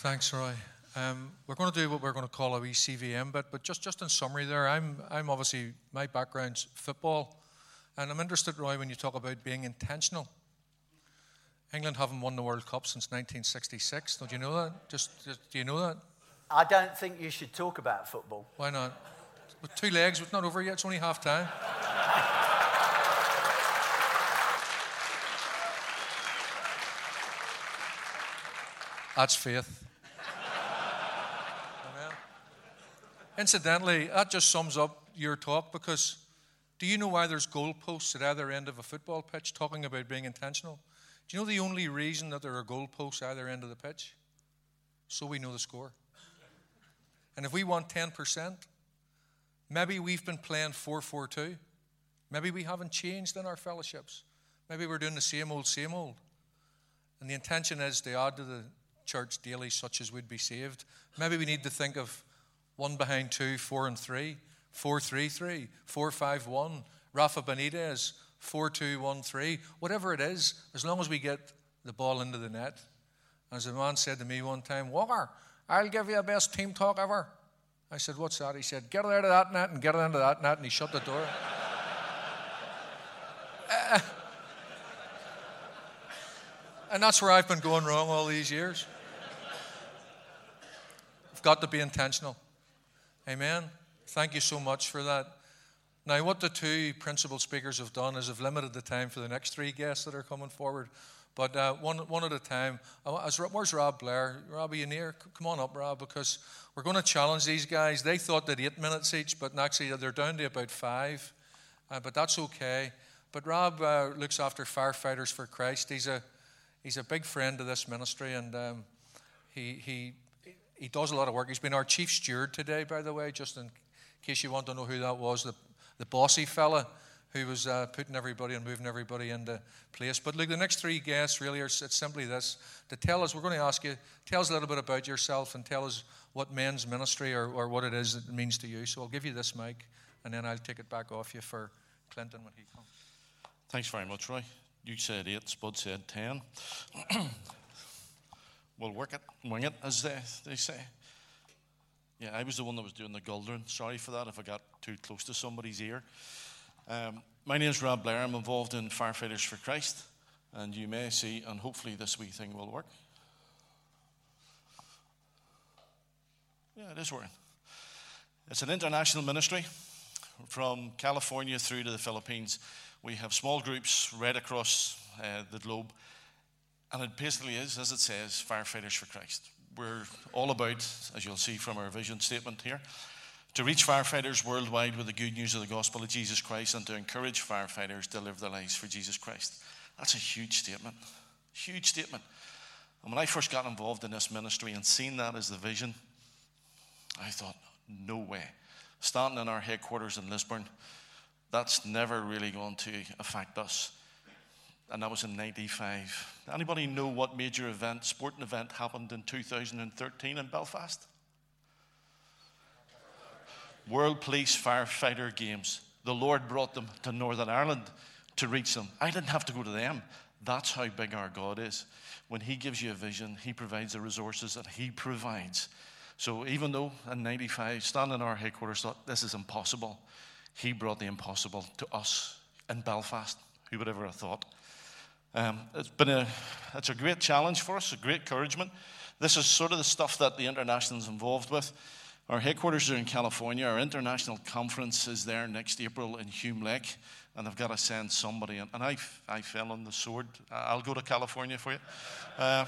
Thanks, Roy. Um, we're going to do what we're going to call a wee CVM bit, but just, just in summary there, I'm, I'm obviously, my background's football, and I'm interested, Roy, when you talk about being intentional. England haven't won the World Cup since 1966. Don't you know that? Just, just do you know that? I don't think you should talk about football. Why not? With two legs, it's not over yet. It's only half time. That's faith. Incidentally, that just sums up your talk because do you know why there's goalposts at either end of a football pitch talking about being intentional? Do you know the only reason that there are goalposts at either end of the pitch? So we know the score. And if we want 10%, maybe we've been playing 4 4 2. Maybe we haven't changed in our fellowships. Maybe we're doing the same old, same old. And the intention is to add to the church daily such as we'd be saved. Maybe we need to think of one behind two, four and three, four, three, three, four, five, one. Rafa Benitez, four, two, one, three. Whatever it is, as long as we get the ball into the net. As a man said to me one time, Walker, I'll give you the best team talk ever. I said, What's that? He said, Get it out of that net and get it into that net. And he shut the door. uh, and that's where I've been going wrong all these years. I've got to be intentional. Amen. Thank you so much for that. Now, what the two principal speakers have done is have limited the time for the next three guests that are coming forward. But uh, one, one at a time. Where's Rab Blair? Rab, are you near? Come on up, Rab, because we're going to challenge these guys. They thought that eight minutes each, but actually they're down to about five. Uh, but that's okay. But Rab uh, looks after firefighters for Christ. He's a, he's a big friend of this ministry, and um, he, he he does a lot of work. He's been our chief steward today, by the way, just in case you want to know who that was, the, the bossy fella who was uh, putting everybody and moving everybody into place. But look, the next three guests really are it's simply this to tell us, we're going to ask you, tell us a little bit about yourself and tell us what men's ministry or, or what it is it means to you. So I'll give you this mic and then I'll take it back off you for Clinton when he comes. Thanks very much, Roy. You said eight, Spud said ten. we'll work it, wing it, as they, they say. Yeah, I was the one that was doing the guldering. Sorry for that if I got too close to somebody's ear. Um, my name is Rab Blair. I'm involved in Firefighters for Christ. And you may see, and hopefully this wee thing will work. Yeah, it is working. It's an international ministry from California through to the Philippines. We have small groups right across uh, the globe and it basically is, as it says, firefighters for Christ. We're all about, as you'll see from our vision statement here, to reach firefighters worldwide with the good news of the gospel of Jesus Christ and to encourage firefighters to live their lives for Jesus Christ. That's a huge statement. Huge statement. And when I first got involved in this ministry and seen that as the vision, I thought, no way. Standing in our headquarters in Lisburn, that's never really going to affect us and that was in 95. Anybody know what major event, sporting event, happened in 2013 in Belfast? World Police Firefighter Games. The Lord brought them to Northern Ireland to reach them. I didn't have to go to them. That's how big our God is. When He gives you a vision, He provides the resources that He provides. So even though in 95, standing in our headquarters thought this is impossible, He brought the impossible to us in Belfast. Who would ever have thought? Um, it's been a, it's a great challenge for us, a great encouragement. This is sort of the stuff that the international is involved with. Our headquarters are in California. Our international conference is there next April in Hume Lake, and I've got to send somebody. In. And I, I fell on the sword. I'll go to California for you. Uh,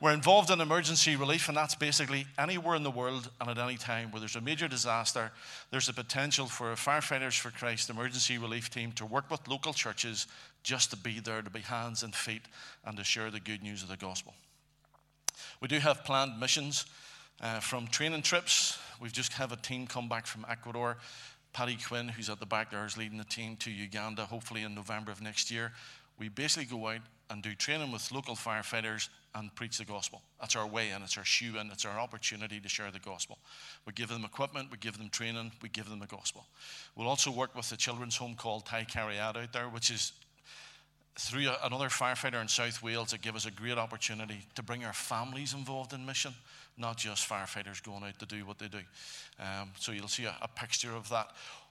we're involved in emergency relief, and that's basically anywhere in the world and at any time where there's a major disaster, there's a potential for a Firefighters for Christ emergency relief team to work with local churches just to be there, to be hands and feet, and to share the good news of the gospel. We do have planned missions uh, from training trips. We've just have a team come back from Ecuador. Paddy Quinn, who's at the back there, is leading the team to Uganda, hopefully in November of next year. We basically go out and do training with local firefighters and preach the gospel. That's our way in, it's our shoe in, it's our opportunity to share the gospel. We give them equipment, we give them training, we give them the gospel. We'll also work with the children's home called Ty Cariad out there, which is through another firefighter in South Wales, it gave us a great opportunity to bring our families involved in mission, not just firefighters going out to do what they do. Um, so you'll see a, a picture of that.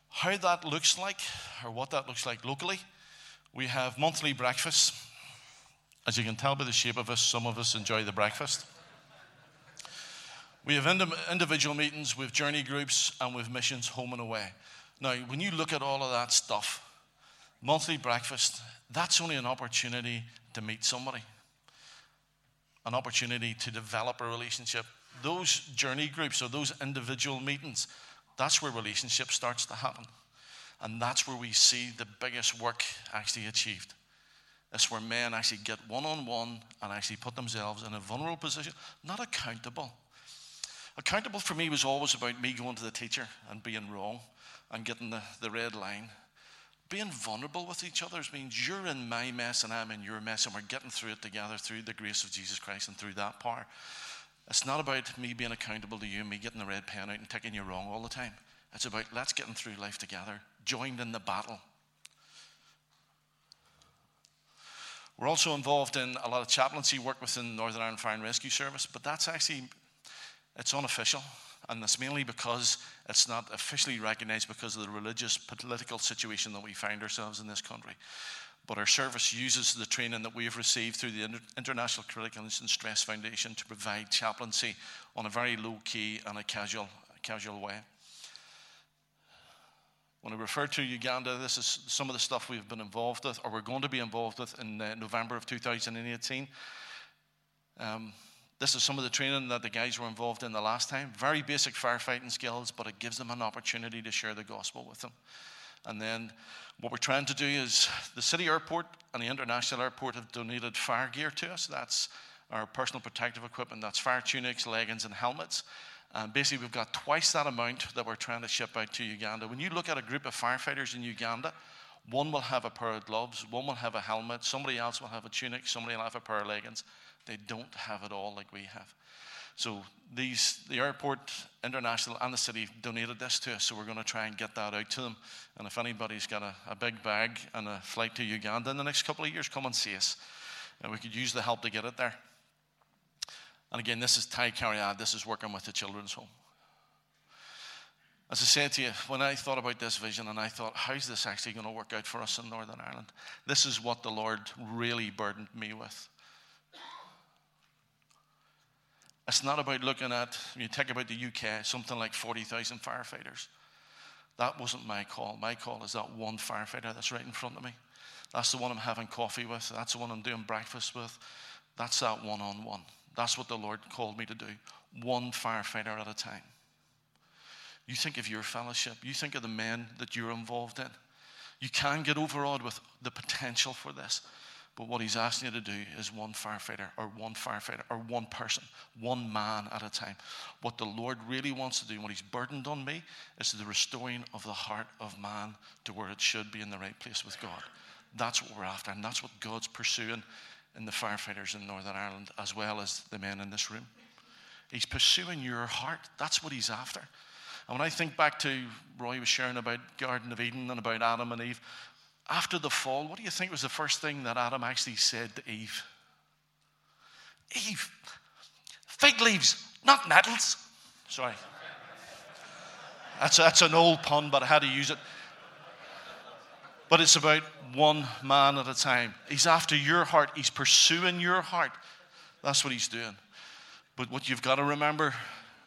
How that looks like, or what that looks like locally, we have monthly breakfasts. As you can tell by the shape of us, some of us enjoy the breakfast. We have indi- individual meetings with journey groups and with missions home and away. Now, when you look at all of that stuff, monthly breakfast, that's only an opportunity to meet somebody, an opportunity to develop a relationship. Those journey groups or those individual meetings, that's where relationship starts to happen. And that's where we see the biggest work actually achieved. That's where men actually get one on one and actually put themselves in a vulnerable position, not accountable. Accountable for me was always about me going to the teacher and being wrong and getting the, the red line. Being vulnerable with each other means you're in my mess and I'm in your mess, and we're getting through it together through the grace of Jesus Christ and through that power. It's not about me being accountable to you, me getting the red pen out and taking you wrong all the time. It's about let's get through life together, joined in the battle. We're also involved in a lot of chaplaincy work within Northern Ireland Fire and Rescue Service, but that's actually it's unofficial, and that's mainly because it's not officially recognized because of the religious political situation that we find ourselves in this country. But our service uses the training that we have received through the Inter- International Critical Incident Stress Foundation to provide chaplaincy on a very low key and a casual, casual way. When I refer to Uganda, this is some of the stuff we've been involved with, or we're going to be involved with in uh, November of 2018. Um, this is some of the training that the guys were involved in the last time. Very basic firefighting skills, but it gives them an opportunity to share the gospel with them. And then what we're trying to do is the city airport and the international airport have donated fire gear to us. That's our personal protective equipment. That's fire tunics, leggings, and helmets. And basically, we've got twice that amount that we're trying to ship out to Uganda. When you look at a group of firefighters in Uganda, one will have a pair of gloves, one will have a helmet, somebody else will have a tunic, somebody will have a pair of leggings. They don't have it all like we have. So these, the airport, international, and the city donated this to us. So we're going to try and get that out to them. And if anybody's got a, a big bag and a flight to Uganda in the next couple of years, come and see us. And we could use the help to get it there. And again, this is Ty Cariad. This is working with the children's home. As I said to you, when I thought about this vision and I thought, how's this actually going to work out for us in Northern Ireland? This is what the Lord really burdened me with. It's not about looking at, you think about the UK, something like 40,000 firefighters. That wasn't my call. My call is that one firefighter that's right in front of me. That's the one I'm having coffee with. That's the one I'm doing breakfast with. That's that one on one. That's what the Lord called me to do. One firefighter at a time. You think of your fellowship, you think of the men that you're involved in. You can get overawed with the potential for this. But what he's asking you to do is one firefighter or one firefighter or one person, one man at a time. What the Lord really wants to do, what he's burdened on me, is the restoring of the heart of man to where it should be in the right place with God. That's what we're after, and that's what God's pursuing in the firefighters in Northern Ireland as well as the men in this room. He's pursuing your heart. That's what he's after. And when I think back to Roy was sharing about Garden of Eden and about Adam and Eve, after the fall, what do you think was the first thing that Adam actually said to Eve? Eve, fig leaves, not nettles. Sorry. That's, that's an old pun, but I had to use it. But it's about one man at a time. He's after your heart, he's pursuing your heart. That's what he's doing. But what you've got to remember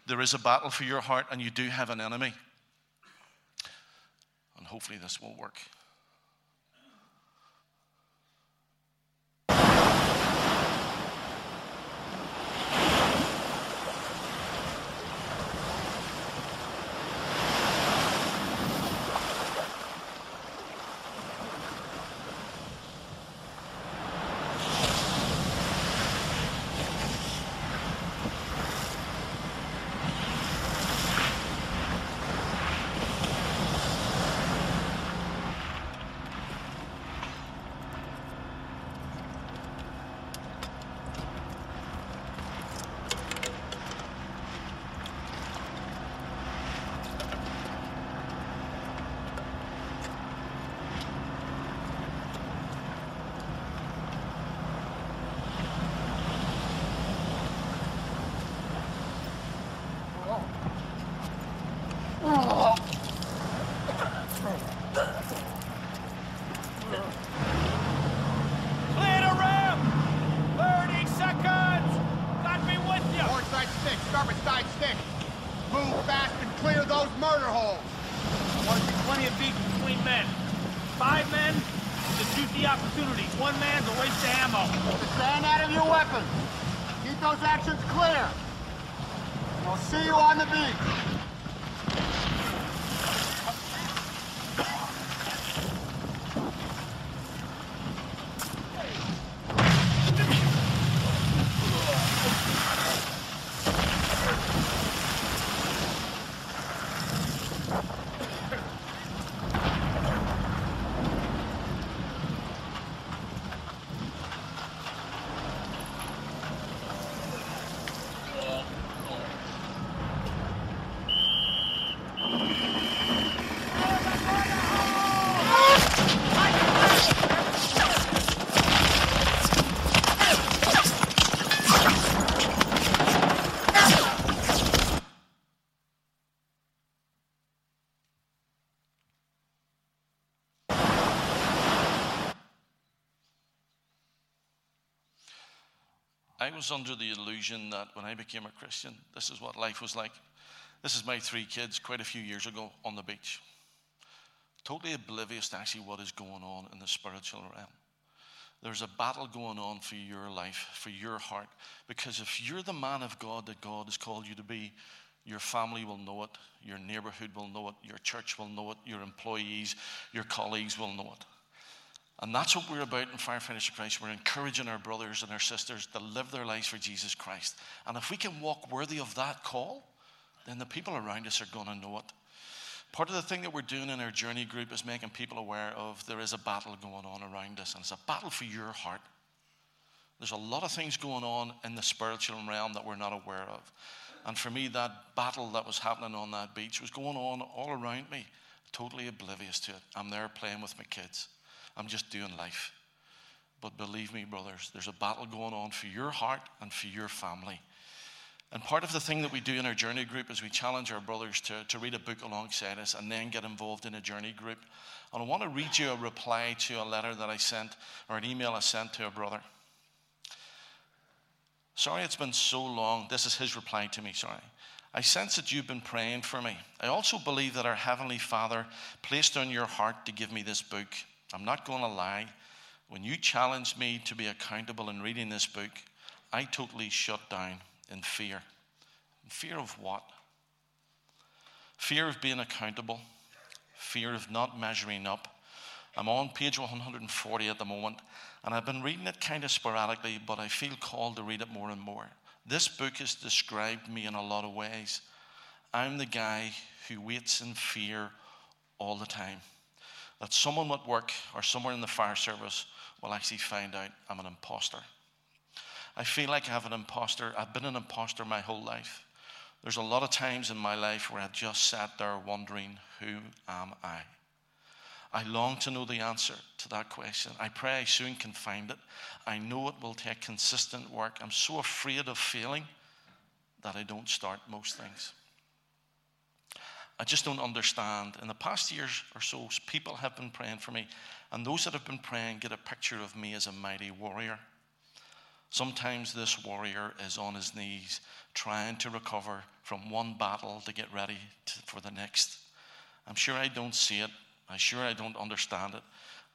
there is a battle for your heart, and you do have an enemy. And hopefully, this will work. I was under the illusion that when I became a Christian, this is what life was like. This is my three kids quite a few years ago on the beach. Totally oblivious to actually what is going on in the spiritual realm. There's a battle going on for your life, for your heart. Because if you're the man of God that God has called you to be, your family will know it, your neighborhood will know it, your church will know it, your employees, your colleagues will know it. And that's what we're about in Firefighters of Christ. We're encouraging our brothers and our sisters to live their lives for Jesus Christ. And if we can walk worthy of that call, then the people around us are going to know it. Part of the thing that we're doing in our journey group is making people aware of there is a battle going on around us, and it's a battle for your heart. There's a lot of things going on in the spiritual realm that we're not aware of. And for me, that battle that was happening on that beach was going on all around me, totally oblivious to it. I'm there playing with my kids. I'm just doing life. But believe me, brothers, there's a battle going on for your heart and for your family. And part of the thing that we do in our journey group is we challenge our brothers to, to read a book alongside us and then get involved in a journey group. And I want to read you a reply to a letter that I sent, or an email I sent to a brother. Sorry it's been so long. This is his reply to me, sorry. I sense that you've been praying for me. I also believe that our Heavenly Father placed on your heart to give me this book. I'm not going to lie. When you challenged me to be accountable in reading this book, I totally shut down in fear. Fear of what? Fear of being accountable, fear of not measuring up. I'm on page 140 at the moment, and I've been reading it kind of sporadically, but I feel called to read it more and more. This book has described me in a lot of ways. I'm the guy who waits in fear all the time that someone at work or somewhere in the fire service will actually find out I'm an imposter. I feel like I have an imposter. I've been an imposter my whole life. There's a lot of times in my life where I just sat there wondering, who am I? I long to know the answer to that question. I pray I soon can find it. I know it will take consistent work. I'm so afraid of failing that I don't start most things. I just don't understand. In the past years or so, people have been praying for me, and those that have been praying get a picture of me as a mighty warrior. Sometimes this warrior is on his knees trying to recover from one battle to get ready to, for the next. I'm sure I don't see it. I'm sure I don't understand it.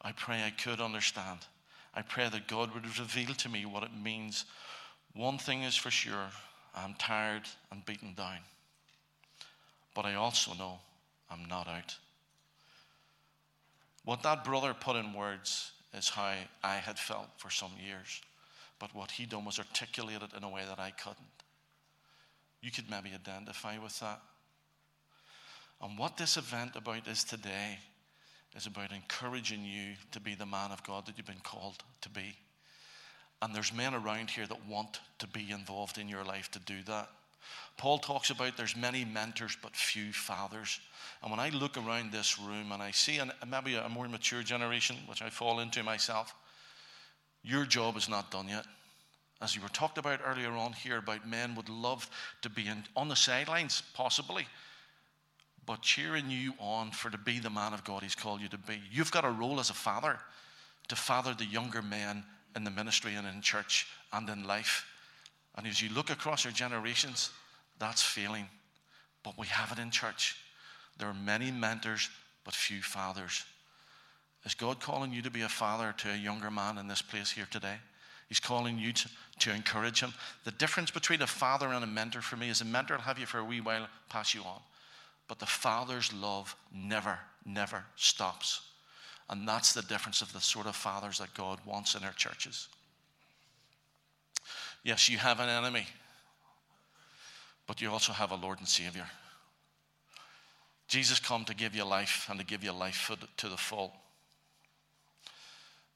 I pray I could understand. I pray that God would reveal to me what it means. One thing is for sure I'm tired and beaten down. But I also know I'm not out. What that brother put in words is how I had felt for some years. But what he done was articulate it in a way that I couldn't. You could maybe identify with that. And what this event about is today is about encouraging you to be the man of God that you've been called to be. And there's men around here that want to be involved in your life to do that. Paul talks about there's many mentors but few fathers. And when I look around this room and I see an, maybe a more mature generation, which I fall into myself, your job is not done yet. As you were talked about earlier on here about men would love to be in, on the sidelines, possibly, but cheering you on for to be the man of God He's called you to be. You've got a role as a father to father the younger men in the ministry and in church and in life. And as you look across our generations, that's failing. But we have it in church. There are many mentors, but few fathers. Is God calling you to be a father to a younger man in this place here today? He's calling you to, to encourage him. The difference between a father and a mentor for me is a mentor will have you for a wee while, pass you on. But the father's love never, never stops. And that's the difference of the sort of fathers that God wants in our churches. Yes, you have an enemy, but you also have a Lord and Savior. Jesus come to give you life and to give you life to the full.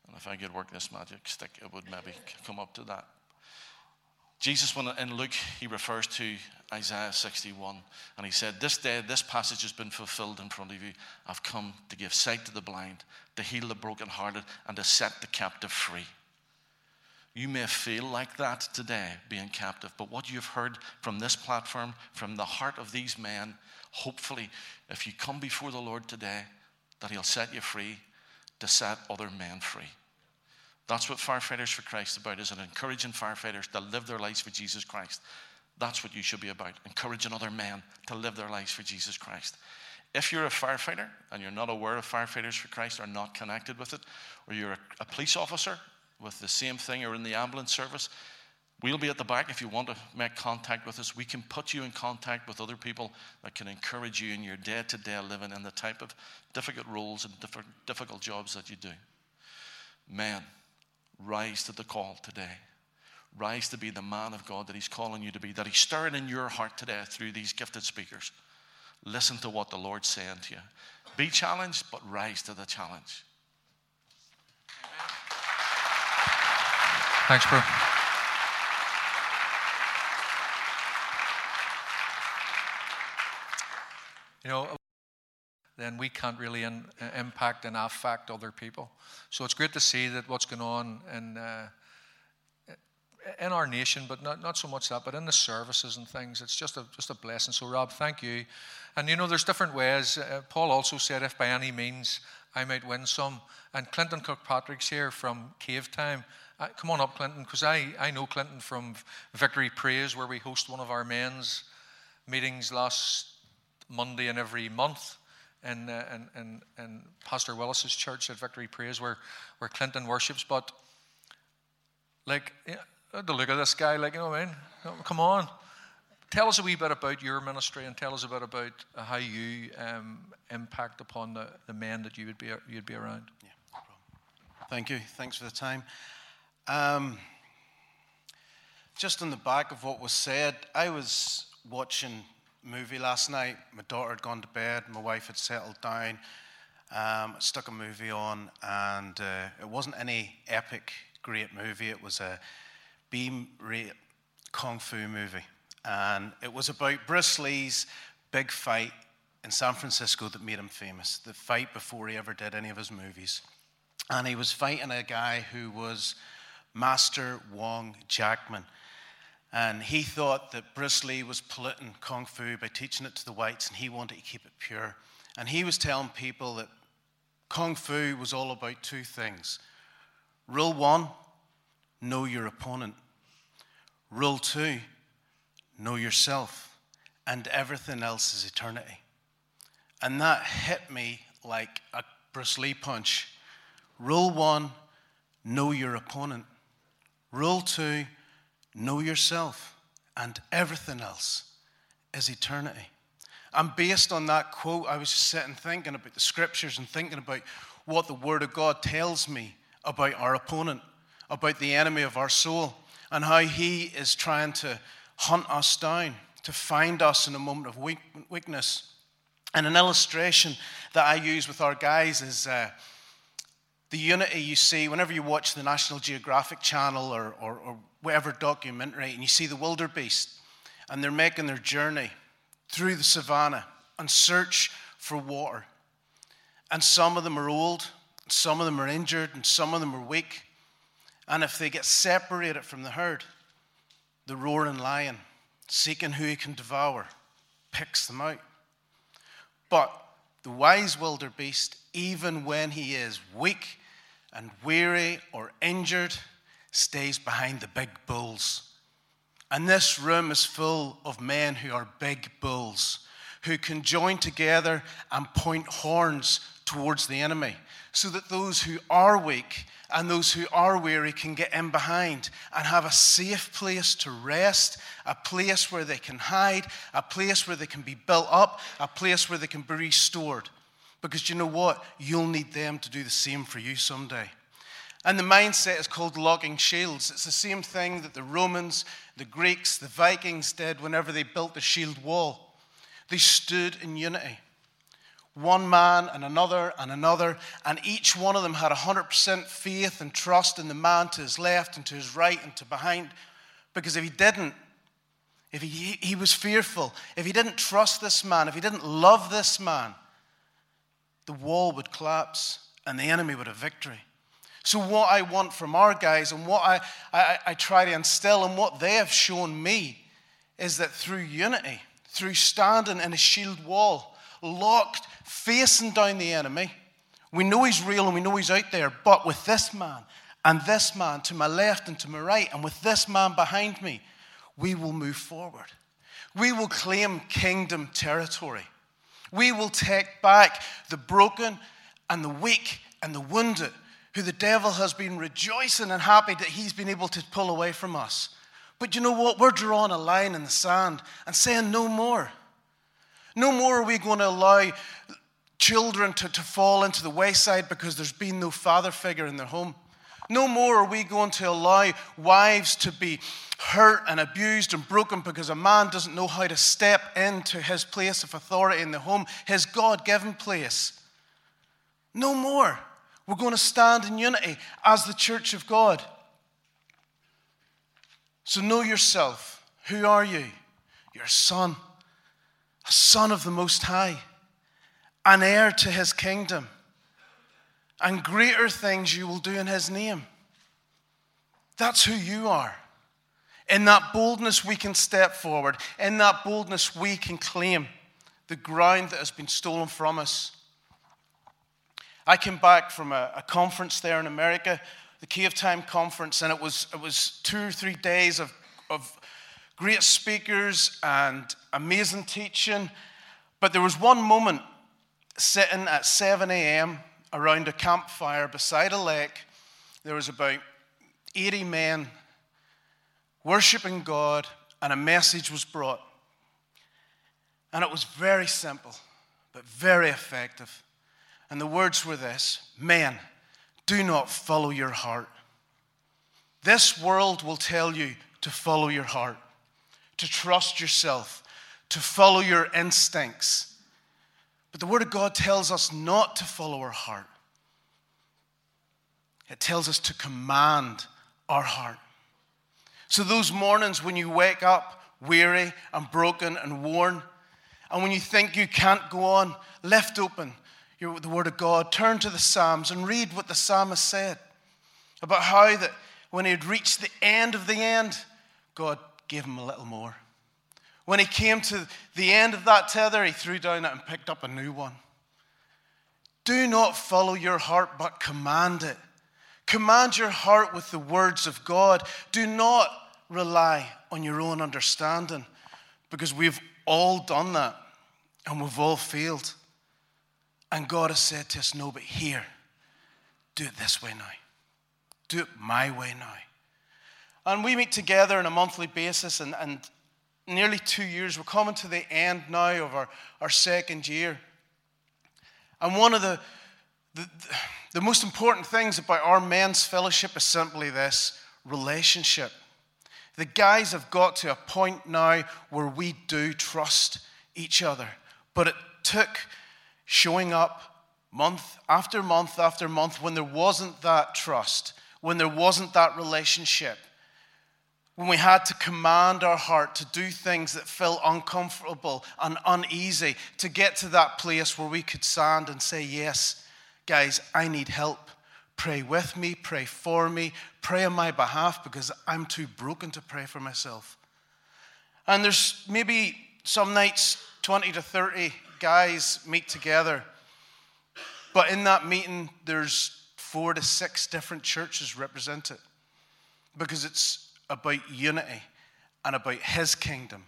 And if I could work this magic stick, it would maybe come up to that. Jesus, when in Luke, he refers to Isaiah 61, and he said, This day, this passage has been fulfilled in front of you. I've come to give sight to the blind, to heal the brokenhearted, and to set the captive free. You may feel like that today, being captive, but what you've heard from this platform, from the heart of these men, hopefully, if you come before the Lord today, that He'll set you free to set other men free. That's what Firefighters for Christ is about, is encouraging firefighters to live their lives for Jesus Christ. That's what you should be about, encouraging other men to live their lives for Jesus Christ. If you're a firefighter and you're not aware of Firefighters for Christ or not connected with it, or you're a, a police officer with the same thing or in the ambulance service, we'll be at the back if you want to make contact with us. We can put you in contact with other people that can encourage you in your day to day living and the type of difficult roles and difficult jobs that you do. Men, rise to the call today. Rise to be the man of God that He's calling you to be, that He's stirring in your heart today through these gifted speakers. Listen to what the Lord's saying to you. Be challenged, but rise to the challenge. Thanks, bro. You know, then we can't really in, impact and affect other people. So it's great to see that what's going on in, uh, in our nation, but not, not so much that, but in the services and things. It's just a, just a blessing. So, Rab, thank you. And you know, there's different ways. Uh, Paul also said, if by any means I might win some. And Clinton Kirkpatrick's here from Cave Time. Come on up, Clinton, because I, I know Clinton from Victory Praise, where we host one of our men's meetings last Monday and every month in, uh, in, in, in, Pastor Willis's church at Victory Praise where, where Clinton worships. But, like, yeah, look at this guy, like, you know what I mean? Come on. Tell us a wee bit about your ministry and tell us a bit about how you um, impact upon the, the men that you would be, you'd be around. Yeah, no Thank you. Thanks for the time. Um, just on the back of what was said, I was watching a movie last night. My daughter had gone to bed, my wife had settled down. Um, stuck a movie on, and uh, it wasn't any epic, great movie. It was a B rate kung fu movie. And it was about Bruce Lee's big fight in San Francisco that made him famous, the fight before he ever did any of his movies. And he was fighting a guy who was Master Wong Jack Man. And he thought that Bruce Lee was polluting Kung Fu by teaching it to the whites, and he wanted to keep it pure. And he was telling people that Kung Fu was all about two things. Rule one, know your opponent. Rule two, know yourself. And everything else is eternity. And that hit me like a Bruce Lee punch. Rule one, know your opponent. Rule two, know yourself, and everything else is eternity. And based on that quote, I was just sitting thinking about the scriptures and thinking about what the Word of God tells me about our opponent, about the enemy of our soul, and how he is trying to hunt us down, to find us in a moment of weakness. And an illustration that I use with our guys is uh, the unity you see whenever you watch the National Geographic Channel or, or, or whatever documentary, and you see the wildebeest, and they're making their journey through the savannah and search for water. And some of them are old, some of them are injured, and some of them are weak. And if they get separated from the herd, the roaring lion, seeking who he can devour, picks them out. But the wise wildebeest, even when he is weak and weary or injured, stays behind the big bulls. And this room is full of men who are big bulls, who can join together and point horns towards the enemy so that those who are weak and those who are weary can get in behind and have a safe place to rest, a place where they can hide, a place where they can be built up, a place where they can be restored. Because you know what? You'll need them to do the same for you someday. And the mindset is called logging shields. It's the same thing that the Romans, the Greeks, the Vikings did whenever they built the shield wall. They stood in unity one man and another and another, and each one of them had 100% faith and trust in the man to his left and to his right and to behind. Because if he didn't, if he, he was fearful, if he didn't trust this man, if he didn't love this man, the wall would collapse and the enemy would have victory. So, what I want from our guys and what I, I, I try to instill and what they have shown me is that through unity, through standing in a shield wall, locked facing down the enemy. We know he's real and we know he's out there, but with this man and this man to my left and to my right, and with this man behind me, we will move forward. We will claim kingdom territory. We will take back the broken and the weak and the wounded who the devil has been rejoicing and happy that he's been able to pull away from us. But you know what? We're drawing a line in the sand and saying no more. No more are we going to allow children to, to fall into the wayside because there's been no father figure in their home. No more are we going to allow wives to be hurt and abused and broken because a man doesn't know how to step into his place of authority in the home, his God given place. No more. We're going to stand in unity as the church of God. So know yourself. Who are you? You're a son a son of the Most High, an heir to his kingdom, and greater things you will do in his name. That's who you are. In that boldness, we can step forward. In that boldness, we can claim the ground that has been stolen from us. I came back from a, a conference there in America, the Cave Time Conference, and it was, it was two or three days of, of great speakers and amazing teaching. But there was one moment sitting at 7 a.m. around a campfire beside a lake. There was about 80 men worshiping God, and a message was brought. And it was very simple, but very effective. And the words were this Men, do not follow your heart. This world will tell you to follow your heart to trust yourself, to follow your instincts. But the Word of God tells us not to follow our heart, it tells us to command our heart. So, those mornings when you wake up weary and broken and worn, and when you think you can't go on, lift open your, the Word of God, turn to the Psalms and read what the psalmist said about how that when he had reached the end of the end, God gave him a little more. When he came to the end of that tether, he threw down it and picked up a new one. Do not follow your heart, but command it. Command your heart with the words of God. Do not rely on your own understanding because we've all done that and we've all failed. And God has said to us, No, but here, do it this way now. Do it my way now. And we meet together on a monthly basis, and, and nearly two years. We're coming to the end now of our, our second year. And one of the, the, the most important things about our men's fellowship is simply this relationship. The guys have got to a point now where we do trust each other. But it took showing up month after month after month when there wasn't that trust, when there wasn't that relationship when we had to command our heart to do things that felt uncomfortable and uneasy, to get to that place where we could stand and say, Yes, guys, I need help. Pray with me, pray for me, pray on my behalf because I'm too broken to pray for myself. And there's maybe some nights 20 to 30 guys meet together, but in that meeting, there's four to six different churches represented because it's about unity and about His kingdom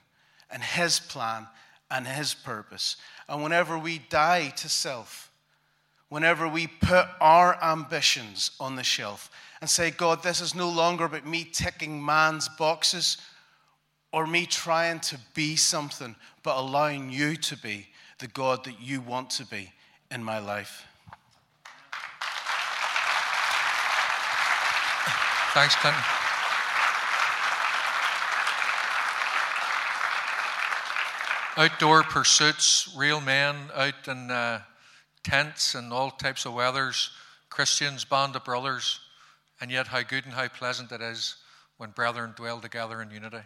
and His plan and His purpose. And whenever we die to self, whenever we put our ambitions on the shelf and say, God, this is no longer about me ticking man's boxes or me trying to be something, but allowing you to be the God that you want to be in my life. Thanks, Clinton. Outdoor pursuits, real men out in uh, tents and all types of weathers, Christians, band of brothers, and yet how good and how pleasant it is when brethren dwell together in unity.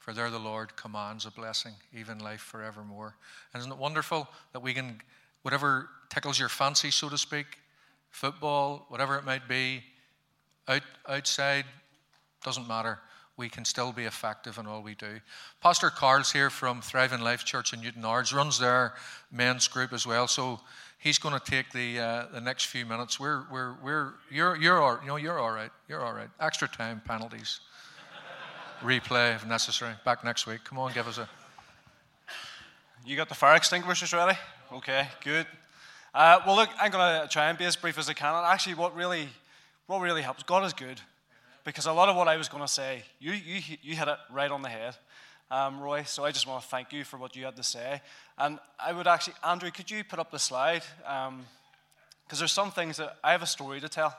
For there the Lord commands a blessing, even life forevermore. And isn't it wonderful that we can, whatever tickles your fancy, so to speak, football, whatever it might be, out, outside, doesn't matter. We can still be effective in all we do. Pastor Karl's here from Thriving Life Church in Newtownards, runs their men's group as well. So he's going to take the uh, the next few minutes. We're we're we're you're you're all, you know you're all right. You're all right. Extra time penalties, replay if necessary. Back next week. Come on, give us a. You got the fire extinguishers ready? Okay, good. Uh, well, look, I'm going to try and be as brief as I can. Actually, what really what really helps, God is good. Because a lot of what I was going to say, you, you, you hit it right on the head, um, Roy. So I just want to thank you for what you had to say. And I would actually, Andrew, could you put up the slide? Because um, there's some things that I have a story to tell.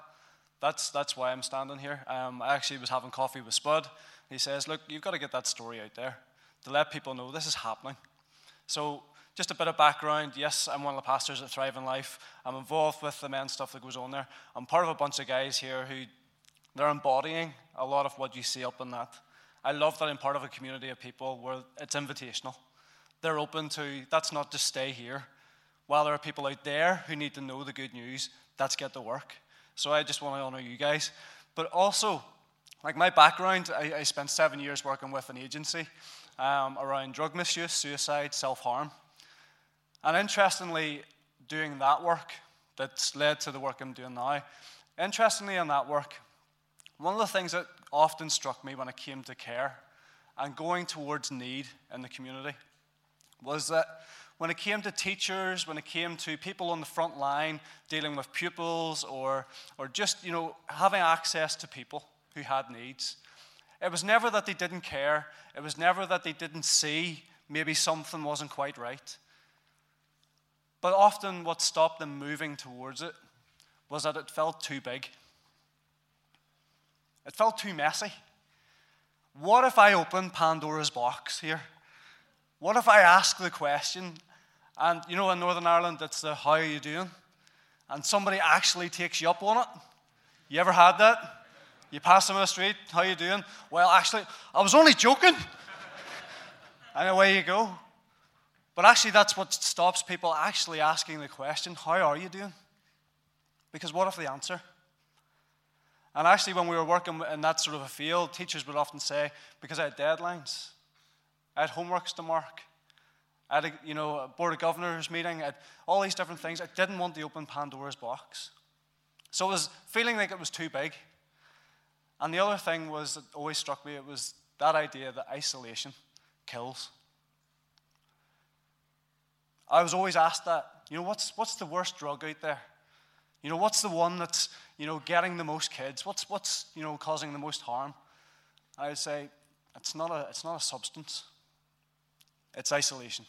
That's, that's why I'm standing here. Um, I actually was having coffee with Spud. He says, Look, you've got to get that story out there to let people know this is happening. So just a bit of background. Yes, I'm one of the pastors at Thrive in Life. I'm involved with the men's stuff that goes on there. I'm part of a bunch of guys here who they're embodying a lot of what you see up in that. I love that I'm part of a community of people where it's invitational. They're open to that's not just stay here. While there are people out there who need to know the good news, that's get to work. So I just want to honor you guys. But also, like my background, I, I spent seven years working with an agency um, around drug misuse, suicide, self harm. And interestingly, doing that work that's led to the work I'm doing now, interestingly, in that work, one of the things that often struck me when it came to care and going towards need in the community was that when it came to teachers, when it came to people on the front line dealing with pupils or, or just you know, having access to people who had needs, it was never that they didn't care. It was never that they didn't see maybe something wasn't quite right. But often, what stopped them moving towards it was that it felt too big. It felt too messy. What if I open Pandora's box here? What if I ask the question? And you know, in Northern Ireland, it's the how are you doing? And somebody actually takes you up on it. You ever had that? You pass them on the street, how you doing? Well, actually, I was only joking. and away you go. But actually, that's what stops people actually asking the question, How are you doing? Because what if the answer? And actually, when we were working in that sort of a field, teachers would often say, Because I had deadlines, I had homeworks to mark, I had a, you know, a board of governors meeting, I had all these different things. I didn't want to open Pandora's box. So it was feeling like it was too big. And the other thing was that always struck me, it was that idea that isolation kills. I was always asked that. You know, what's, what's the worst drug out there? You know, what's the one that's, you know, getting the most kids? What's, what's you know, causing the most harm? I would say, it's not a, it's not a substance. It's isolation.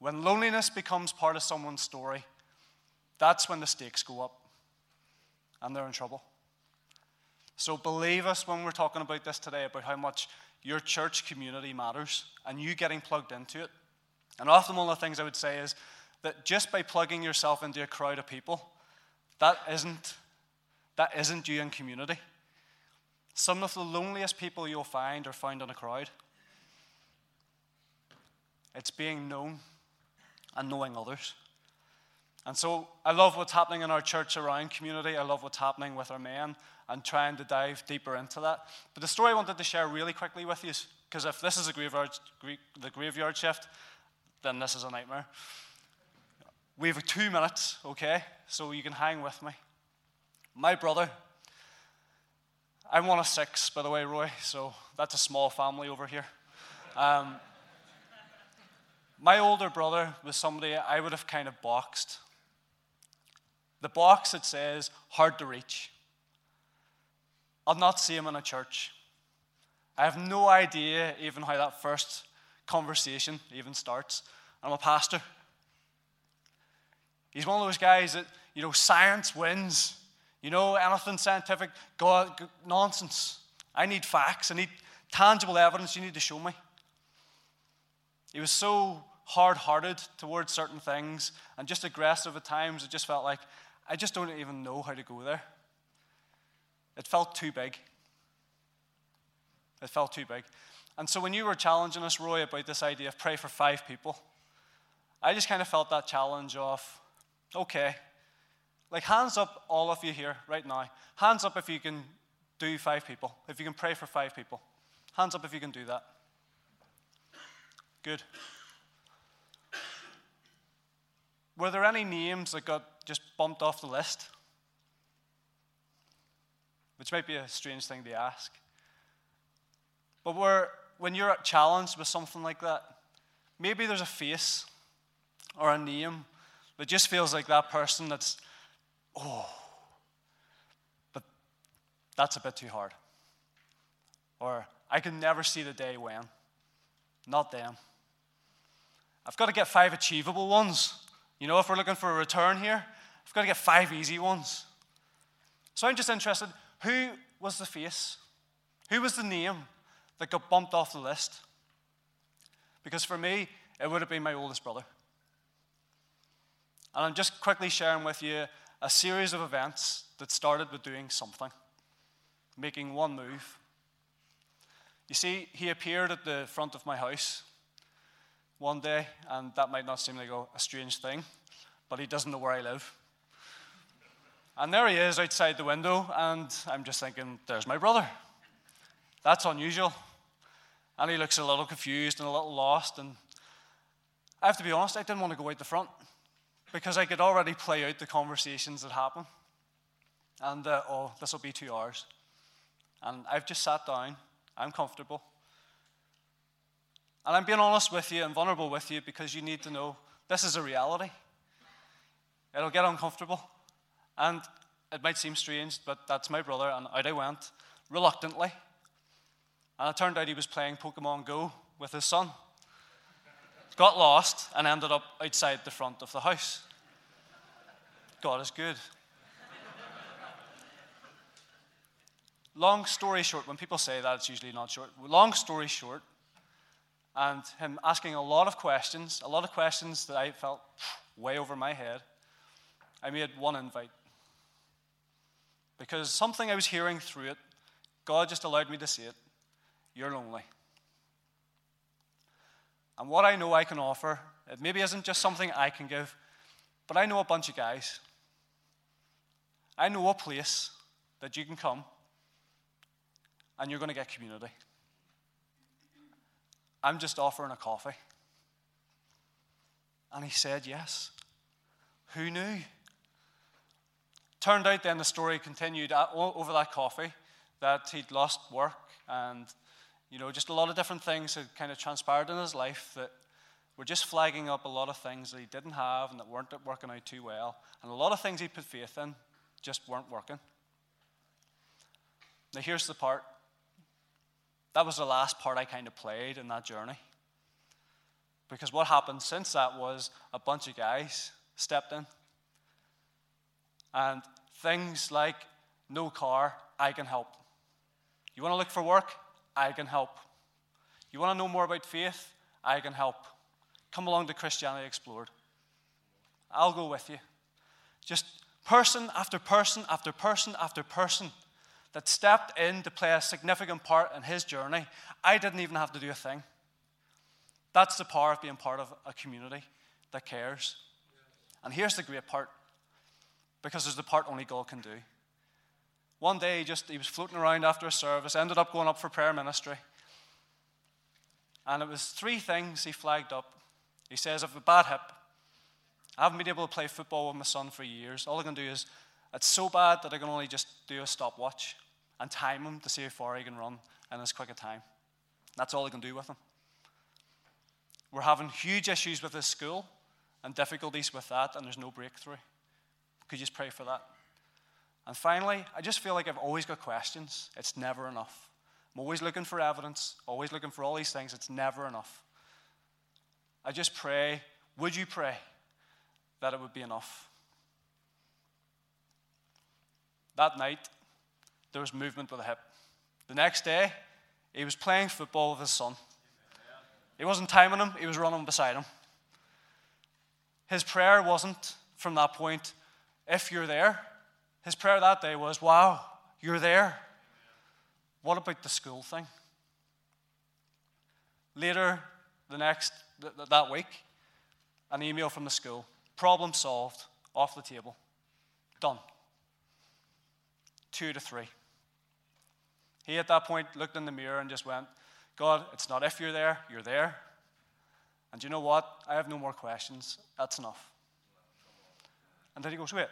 When loneliness becomes part of someone's story, that's when the stakes go up and they're in trouble. So believe us when we're talking about this today about how much your church community matters and you getting plugged into it. And often one of the things I would say is that just by plugging yourself into a crowd of people, that isn't, that isn't you in community. Some of the loneliest people you'll find are found in a crowd. It's being known and knowing others. And so I love what's happening in our church around community. I love what's happening with our men and trying to dive deeper into that. But the story I wanted to share really quickly with you is because if this is a graveyard, the graveyard shift, then this is a nightmare. We have two minutes, okay? So you can hang with me. My brother, I'm one of six, by the way, Roy, so that's a small family over here. Um, My older brother was somebody I would have kind of boxed. The box that says hard to reach. I'll not see him in a church. I have no idea even how that first conversation even starts. I'm a pastor. He's one of those guys that, you know, science wins. You know, anything scientific, God, nonsense. I need facts. I need tangible evidence. You need to show me. He was so hard hearted towards certain things and just aggressive at times. It just felt like I just don't even know how to go there. It felt too big. It felt too big. And so when you were challenging us, Roy, about this idea of pray for five people, I just kind of felt that challenge of, okay, like, hands up, all of you here right now. Hands up if you can do five people, if you can pray for five people. Hands up if you can do that. Good. Were there any names that got just bumped off the list? Which might be a strange thing to ask. But when you're challenged with something like that, maybe there's a face or a name that just feels like that person that's oh, but that's a bit too hard. Or I can never see the day when. Not them. I've got to get five achievable ones. You know, if we're looking for a return here, I've got to get five easy ones. So I'm just interested who was the face? Who was the name that got bumped off the list? Because for me, it would have been my oldest brother. And I'm just quickly sharing with you a series of events that started with doing something, making one move. You see, he appeared at the front of my house one day, and that might not seem like a strange thing, but he doesn't know where I live. And there he is outside the window, and I'm just thinking, there's my brother. That's unusual. And he looks a little confused and a little lost. And I have to be honest, I didn't want to go out the front because I could already play out the conversations that happen. And, uh, oh, this will be two hours. And I've just sat down. I'm comfortable. And I'm being honest with you and vulnerable with you because you need to know this is a reality. It'll get uncomfortable. And it might seem strange, but that's my brother. And out I went, reluctantly. And it turned out he was playing Pokemon Go with his son got lost, and ended up outside the front of the house. God is good. Long story short, when people say that, it's usually not short. Long story short, and him asking a lot of questions, a lot of questions that I felt way over my head, I made one invite. Because something I was hearing through it, God just allowed me to see it. You're lonely. And what I know I can offer, it maybe isn't just something I can give, but I know a bunch of guys. I know a place that you can come and you're going to get community. I'm just offering a coffee. And he said yes. Who knew? Turned out then the story continued uh, over that coffee that he'd lost work and you know, just a lot of different things had kind of transpired in his life that were just flagging up a lot of things that he didn't have and that weren't working out too well. And a lot of things he put faith in just weren't working. Now, here's the part that was the last part I kind of played in that journey. Because what happened since that was a bunch of guys stepped in. And things like no car, I can help. You want to look for work? I can help. You want to know more about faith? I can help. Come along to Christianity Explored. I'll go with you. Just person after person after person after person that stepped in to play a significant part in his journey. I didn't even have to do a thing. That's the power of being part of a community that cares. And here's the great part because there's the part only God can do. One day, he just he was floating around after a service, ended up going up for prayer ministry. And it was three things he flagged up. He says, I have a bad hip. I haven't been able to play football with my son for years. All I can do is, it's so bad that I can only just do a stopwatch and time him to see how far he can run in as quick a time. That's all I can do with him. we're having huge issues with this school and difficulties with that, and there's no breakthrough. Could you just pray for that? And finally, I just feel like I've always got questions. It's never enough. I'm always looking for evidence, always looking for all these things. It's never enough. I just pray, would you pray that it would be enough? That night, there was movement with the hip. The next day, he was playing football with his son. He wasn't timing him, he was running beside him. His prayer wasn't from that point, if you're there. His prayer that day was, wow, you're there. What about the school thing? Later, the next, th- that week, an email from the school. Problem solved, off the table. Done. Two to three. He, at that point, looked in the mirror and just went, God, it's not if you're there, you're there. And you know what? I have no more questions. That's enough. And then he goes, wait.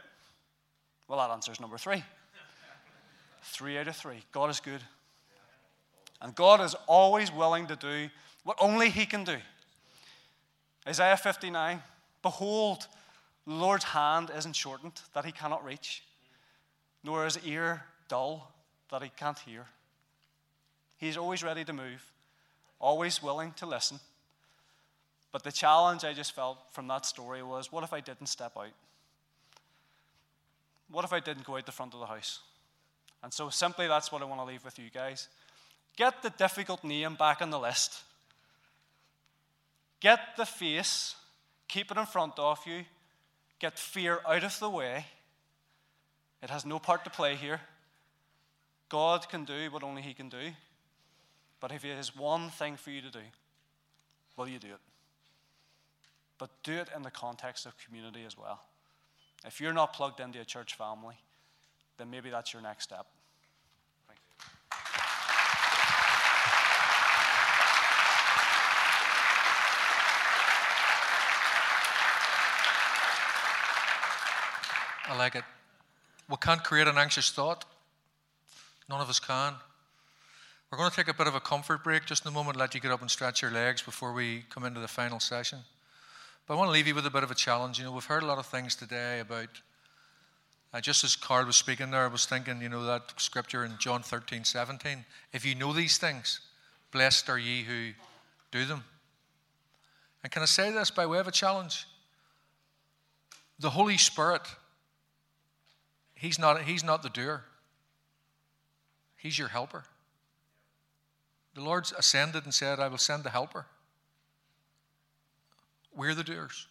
Well, that answers number three. three out of three. God is good. And God is always willing to do what only He can do. Isaiah 59 Behold, the Lord's hand isn't shortened that He cannot reach, nor his ear dull that He can't hear. He's always ready to move, always willing to listen. But the challenge I just felt from that story was what if I didn't step out? What if I didn't go out the front of the house? And so, simply, that's what I want to leave with you guys. Get the difficult name back on the list. Get the face, keep it in front of you. Get fear out of the way. It has no part to play here. God can do what only He can do. But if He has one thing for you to do, will you do it? But do it in the context of community as well. If you're not plugged into a church family, then maybe that's your next step. I like it. We can't create an anxious thought. None of us can. We're going to take a bit of a comfort break just in a moment, let you get up and stretch your legs before we come into the final session. But I want to leave you with a bit of a challenge. You know, we've heard a lot of things today about, uh, just as Karl was speaking there, I was thinking, you know, that scripture in John 13, 17. If you know these things, blessed are ye who do them. And can I say this by way of a challenge? The Holy Spirit He's not, he's not the doer, He's your helper. The Lord ascended and said, I will send the helper. We're the doers.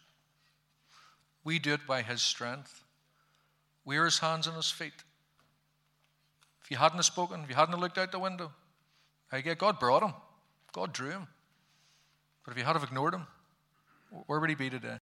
We do it by His strength. We're His hands and His feet. If you hadn't spoken, if you hadn't looked out the window, I get God brought him. God drew him. But if you had have ignored him, where would he be today?